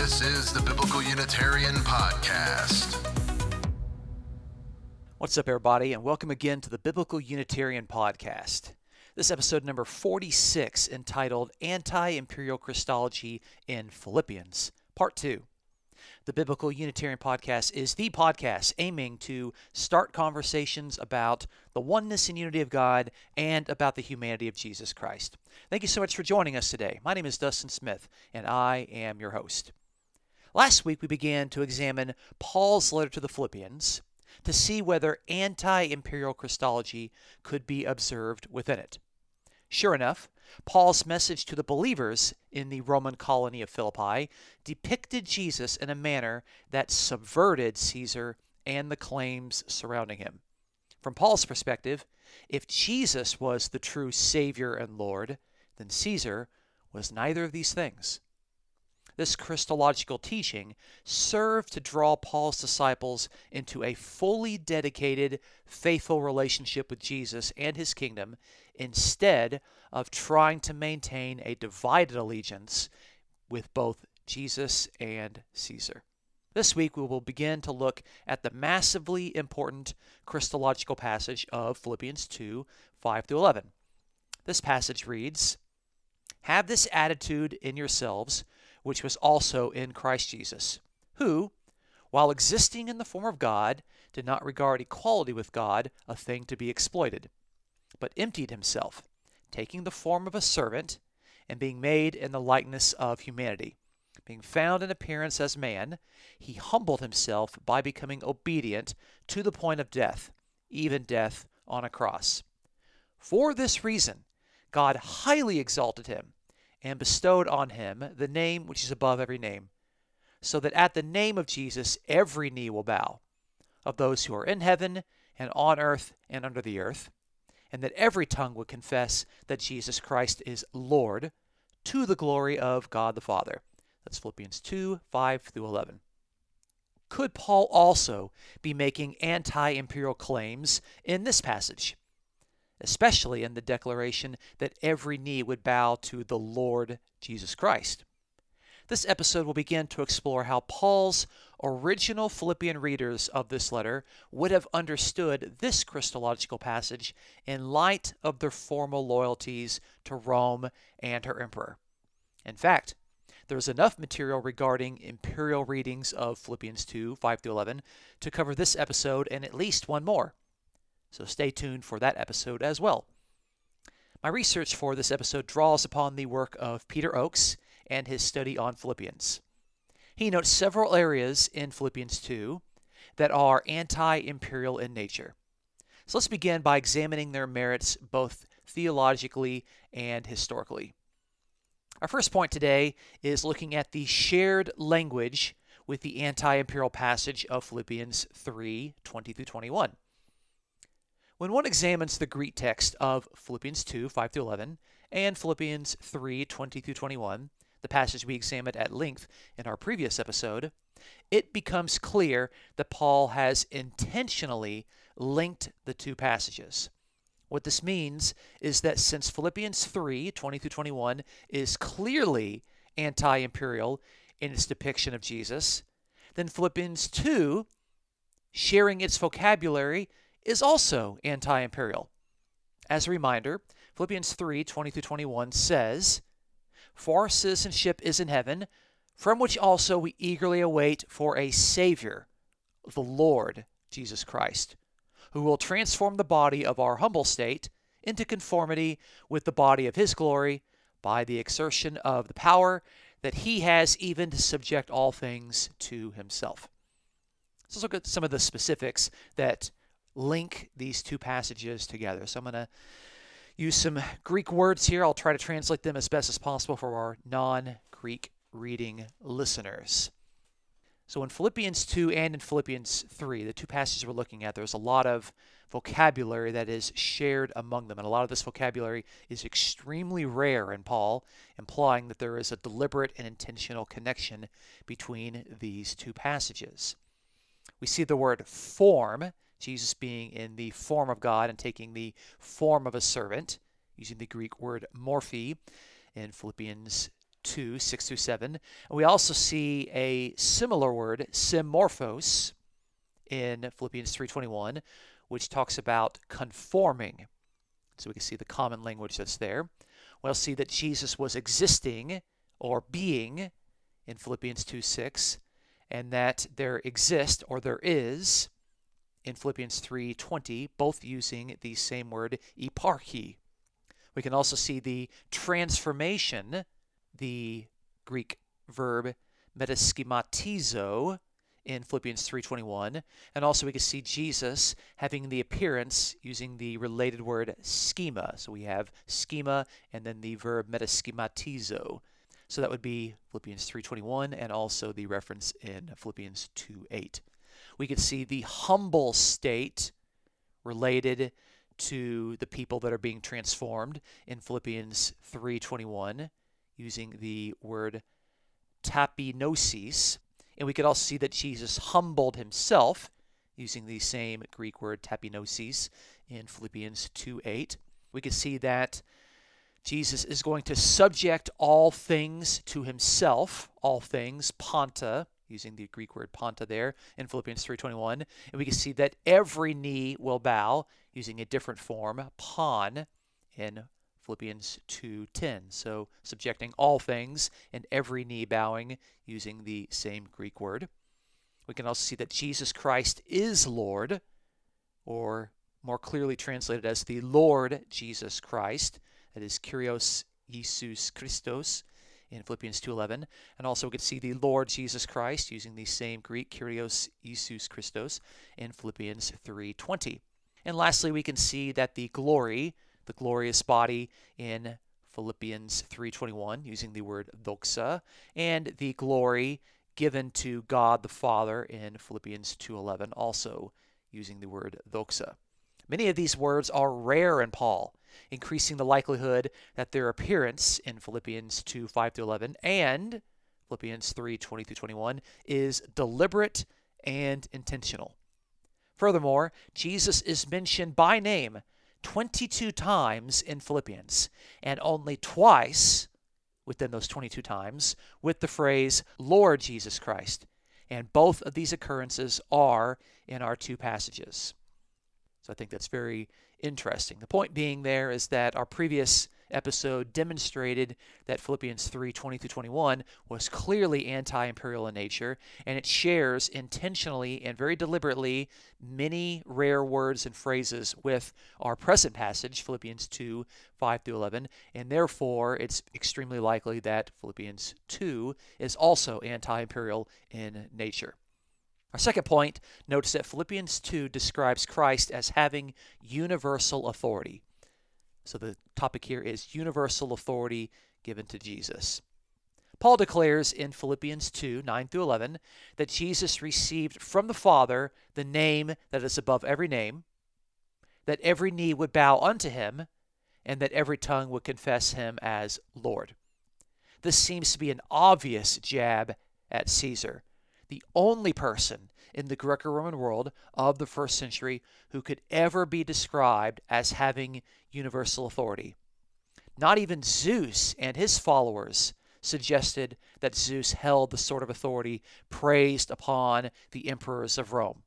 This is the Biblical Unitarian Podcast. What's up, everybody, and welcome again to the Biblical Unitarian Podcast. This episode number 46, entitled Anti Imperial Christology in Philippians, Part 2. The Biblical Unitarian Podcast is the podcast aiming to start conversations about the oneness and unity of God and about the humanity of Jesus Christ. Thank you so much for joining us today. My name is Dustin Smith, and I am your host. Last week, we began to examine Paul's letter to the Philippians to see whether anti imperial Christology could be observed within it. Sure enough, Paul's message to the believers in the Roman colony of Philippi depicted Jesus in a manner that subverted Caesar and the claims surrounding him. From Paul's perspective, if Jesus was the true Savior and Lord, then Caesar was neither of these things. This Christological teaching served to draw Paul's disciples into a fully dedicated, faithful relationship with Jesus and his kingdom instead of trying to maintain a divided allegiance with both Jesus and Caesar. This week, we will begin to look at the massively important Christological passage of Philippians 2 5 through 11. This passage reads Have this attitude in yourselves which was also in Christ Jesus, who, while existing in the form of God, did not regard equality with God a thing to be exploited, but emptied himself, taking the form of a servant, and being made in the likeness of humanity. Being found in appearance as man, he humbled himself by becoming obedient to the point of death, even death on a cross. For this reason, God highly exalted him and bestowed on him the name which is above every name, so that at the name of Jesus every knee will bow, of those who are in heaven and on earth and under the earth, and that every tongue would confess that Jesus Christ is Lord, to the glory of God the Father. That's Philippians 2 5 through 11. Could Paul also be making anti imperial claims in this passage? Especially in the declaration that every knee would bow to the Lord Jesus Christ. This episode will begin to explore how Paul's original Philippian readers of this letter would have understood this Christological passage in light of their formal loyalties to Rome and her emperor. In fact, there is enough material regarding imperial readings of Philippians 2 5 11 to cover this episode and at least one more. So stay tuned for that episode as well. My research for this episode draws upon the work of Peter Oakes and his study on Philippians. He notes several areas in Philippians 2 that are anti imperial in nature. So let's begin by examining their merits both theologically and historically. Our first point today is looking at the shared language with the anti imperial passage of Philippians 3 20 through 21. When one examines the Greek text of Philippians 2 5 through 11 and Philippians 3 20 through 21, the passage we examined at length in our previous episode, it becomes clear that Paul has intentionally linked the two passages. What this means is that since Philippians 3 20 through 21 is clearly anti imperial in its depiction of Jesus, then Philippians 2, sharing its vocabulary, is also anti imperial. As a reminder, Philippians 3 20 21 says, For our citizenship is in heaven, from which also we eagerly await for a Savior, the Lord Jesus Christ, who will transform the body of our humble state into conformity with the body of his glory by the exertion of the power that he has even to subject all things to himself. Let's look at some of the specifics that link these two passages together. So I'm going to use some Greek words here. I'll try to translate them as best as possible for our non Greek reading listeners. So in Philippians 2 and in Philippians 3, the two passages we're looking at, there's a lot of vocabulary that is shared among them. And a lot of this vocabulary is extremely rare in Paul, implying that there is a deliberate and intentional connection between these two passages. We see the word form Jesus being in the form of God and taking the form of a servant, using the Greek word morphe in Philippians 2, 6 through 7. And we also see a similar word, symmorphos, in Philippians 3.21, which talks about conforming. So we can see the common language that's there. We'll see that Jesus was existing or being in Philippians 2 6, and that there exists or there is in Philippians 3:20, both using the same word eparchi. We can also see the transformation, the Greek verb metaschematizo in Philippians 3:21, and also we can see Jesus having the appearance using the related word schema. So we have schema and then the verb metaschematizo. So that would be Philippians 3:21 and also the reference in Philippians 2:8. We could see the humble state related to the people that are being transformed in Philippians 3:21 using the word tapeinosis and we could also see that Jesus humbled himself using the same Greek word tapeinosis in Philippians 2:8. We could see that Jesus is going to subject all things to himself, all things, panta, using the Greek word panta there in Philippians 3:21, and we can see that every knee will bow using a different form, pan, in Philippians 2:10. So subjecting all things and every knee bowing using the same Greek word. We can also see that Jesus Christ is Lord, or more clearly translated as the Lord Jesus Christ. That is Kyrios Jesus Christos in Philippians 2:11, and also we could see the Lord Jesus Christ using the same Greek Kyrios Jesus Christos in Philippians 3:20. And lastly, we can see that the glory the glorious body in Philippians 3:21 using the word doxa and the glory given to God the Father in Philippians 2:11 also using the word doxa. Many of these words are rare in Paul, increasing the likelihood that their appearance in Philippians 2 5 11 and Philippians 3 20 through 21 is deliberate and intentional. Furthermore, Jesus is mentioned by name 22 times in Philippians, and only twice within those 22 times with the phrase Lord Jesus Christ. And both of these occurrences are in our two passages. I think that's very interesting. The point being there is that our previous episode demonstrated that Philippians 3 20 through 21 was clearly anti imperial in nature, and it shares intentionally and very deliberately many rare words and phrases with our present passage, Philippians 2 5 through 11, and therefore it's extremely likely that Philippians 2 is also anti imperial in nature. Our second point, notice that Philippians 2 describes Christ as having universal authority. So the topic here is universal authority given to Jesus. Paul declares in Philippians 2 9 through 11 that Jesus received from the Father the name that is above every name, that every knee would bow unto him, and that every tongue would confess him as Lord. This seems to be an obvious jab at Caesar, the only person in the Greco Roman world of the first century who could ever be described as having universal authority. Not even Zeus and his followers suggested that Zeus held the sort of authority praised upon the emperors of Rome.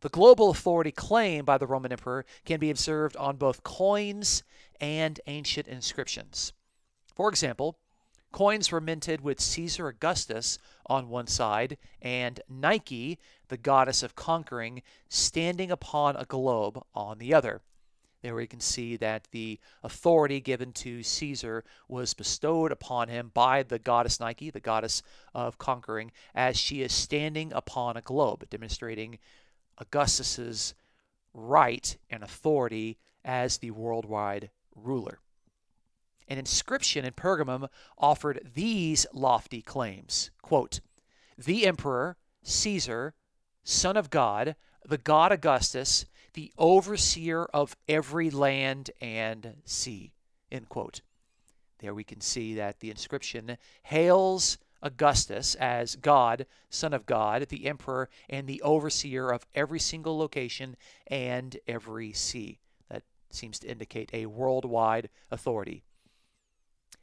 The global authority claimed by the Roman emperor can be observed on both coins and ancient inscriptions. For example, Coins were minted with Caesar Augustus on one side and Nike, the goddess of conquering, standing upon a globe on the other. There we can see that the authority given to Caesar was bestowed upon him by the goddess Nike, the goddess of conquering, as she is standing upon a globe, demonstrating Augustus's right and authority as the worldwide ruler. An inscription in Pergamum offered these lofty claims quote, The emperor, Caesar, son of God, the god Augustus, the overseer of every land and sea. End quote. There we can see that the inscription hails Augustus as God, Son of God, the Emperor, and the overseer of every single location and every sea. That seems to indicate a worldwide authority.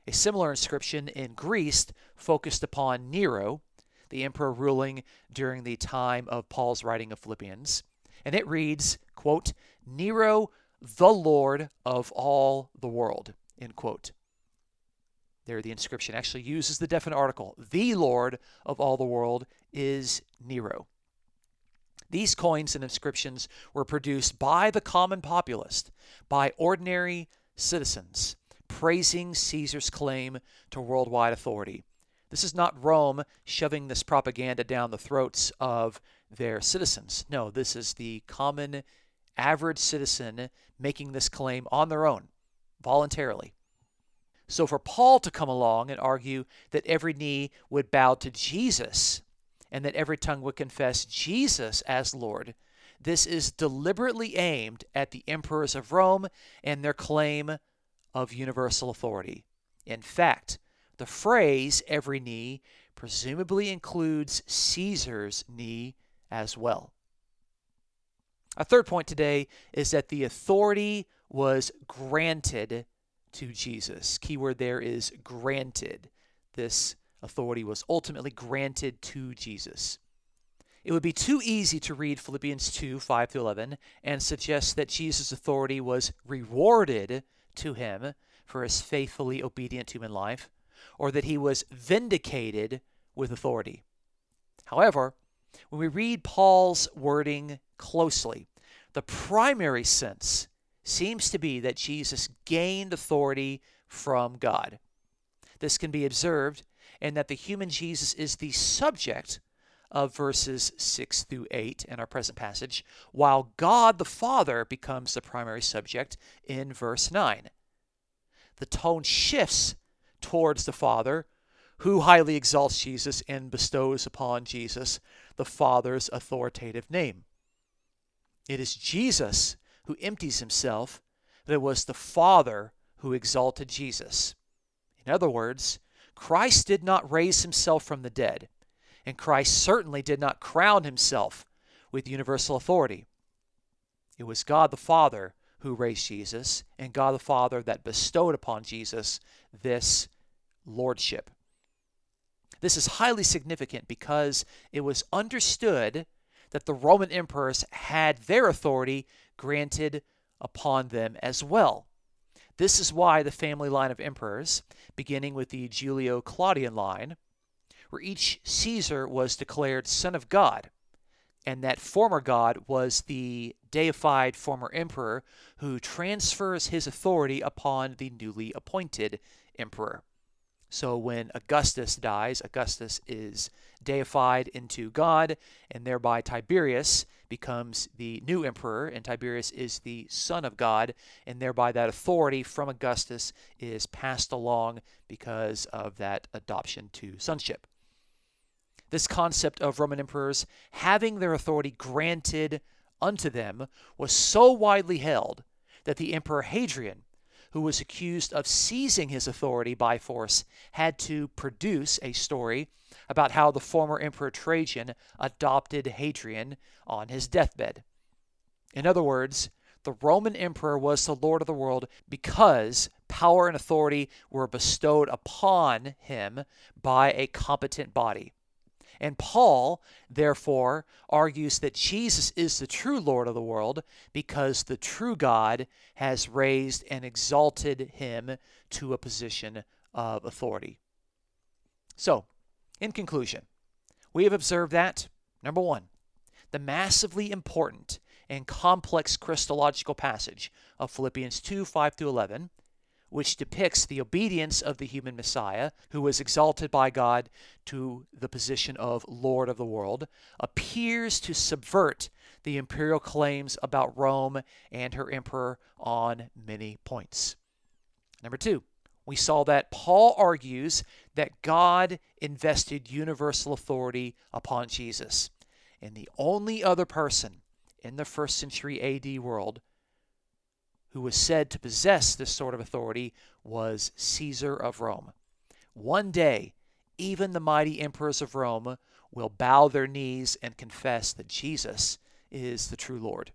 A similar inscription in Greece focused upon Nero, the emperor ruling during the time of Paul's writing of Philippians, and it reads, quote, Nero, the Lord of all the world, end quote. There, the inscription actually uses the definite article. The Lord of all the world is Nero. These coins and inscriptions were produced by the common populace, by ordinary citizens, praising Caesar's claim to worldwide authority. This is not Rome shoving this propaganda down the throats of their citizens. No, this is the common, average citizen making this claim on their own, voluntarily. So for Paul to come along and argue that every knee would bow to Jesus and that every tongue would confess Jesus as Lord, this is deliberately aimed at the emperors of Rome and their claim of universal authority. In fact, the phrase every knee presumably includes Caesar's knee as well. Our third point today is that the authority was granted to Jesus. Keyword there is granted. This authority was ultimately granted to Jesus. It would be too easy to read Philippians 2 5 to 11 and suggest that Jesus' authority was rewarded to him for his faithfully obedient human life, or that he was vindicated with authority. However, when we read Paul's wording closely, the primary sense seems to be that Jesus gained authority from God. This can be observed in that the human Jesus is the subject of verses 6 through 8 in our present passage, while God the Father becomes the primary subject in verse 9. The tone shifts towards the Father, who highly exalts Jesus and bestows upon Jesus the Father's authoritative name. It is Jesus who empties himself, but it was the Father who exalted Jesus. In other words, Christ did not raise himself from the dead, and Christ certainly did not crown himself with universal authority. It was God the Father who raised Jesus, and God the Father that bestowed upon Jesus this lordship. This is highly significant because it was understood that the Roman emperors had their authority granted upon them as well. This is why the family line of emperors, beginning with the Julio Claudian line, where each Caesar was declared son of God, and that former God was the deified former emperor who transfers his authority upon the newly appointed emperor. So when Augustus dies, Augustus is deified into God, and thereby Tiberius becomes the new emperor, and Tiberius is the son of God, and thereby that authority from Augustus is passed along because of that adoption to sonship. This concept of Roman emperors having their authority granted unto them was so widely held that the Emperor Hadrian who was accused of seizing his authority by force, had to produce a story about how the former Emperor Trajan adopted Hadrian on his deathbed. In other words, the Roman emperor was the Lord of the world because power and authority were bestowed upon him by a competent body. And Paul, therefore, argues that Jesus is the true Lord of the world because the true God has raised and exalted him to a position of authority. So, in conclusion, we have observed that, number one, the massively important and complex Christological passage of Philippians 2 5 through 11 which depicts the obedience of the human Messiah, who was exalted by God to the position of Lord of the world, appears to subvert the imperial claims about Rome and her emperor on many points. Number two, we saw that Paul argues that God invested universal authority upon Jesus. And the only other person in the first century AD world who was said to possess this sort of authority was Caesar of Rome. One day, even the mighty emperors of Rome will bow their knees and confess that Jesus is the true Lord.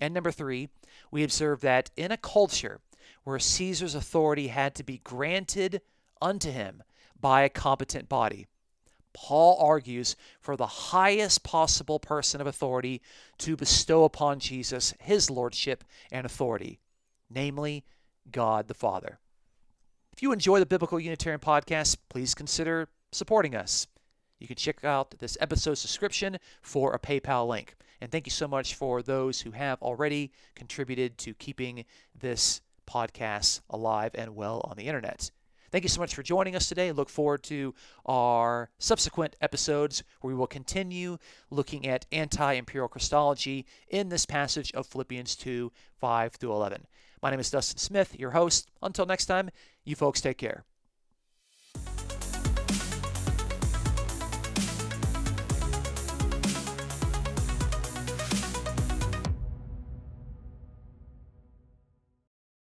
And number three, we observe that in a culture where Caesar's authority had to be granted unto him by a competent body. Paul argues for the highest possible person of authority to bestow upon Jesus his lordship and authority, namely God the Father. If you enjoy the Biblical Unitarian podcast, please consider supporting us. You can check out this episode's description for a PayPal link. And thank you so much for those who have already contributed to keeping this podcast alive and well on the internet. Thank you so much for joining us today. Look forward to our subsequent episodes where we will continue looking at anti imperial Christology in this passage of Philippians 2 5 through 11. My name is Dustin Smith, your host. Until next time, you folks take care.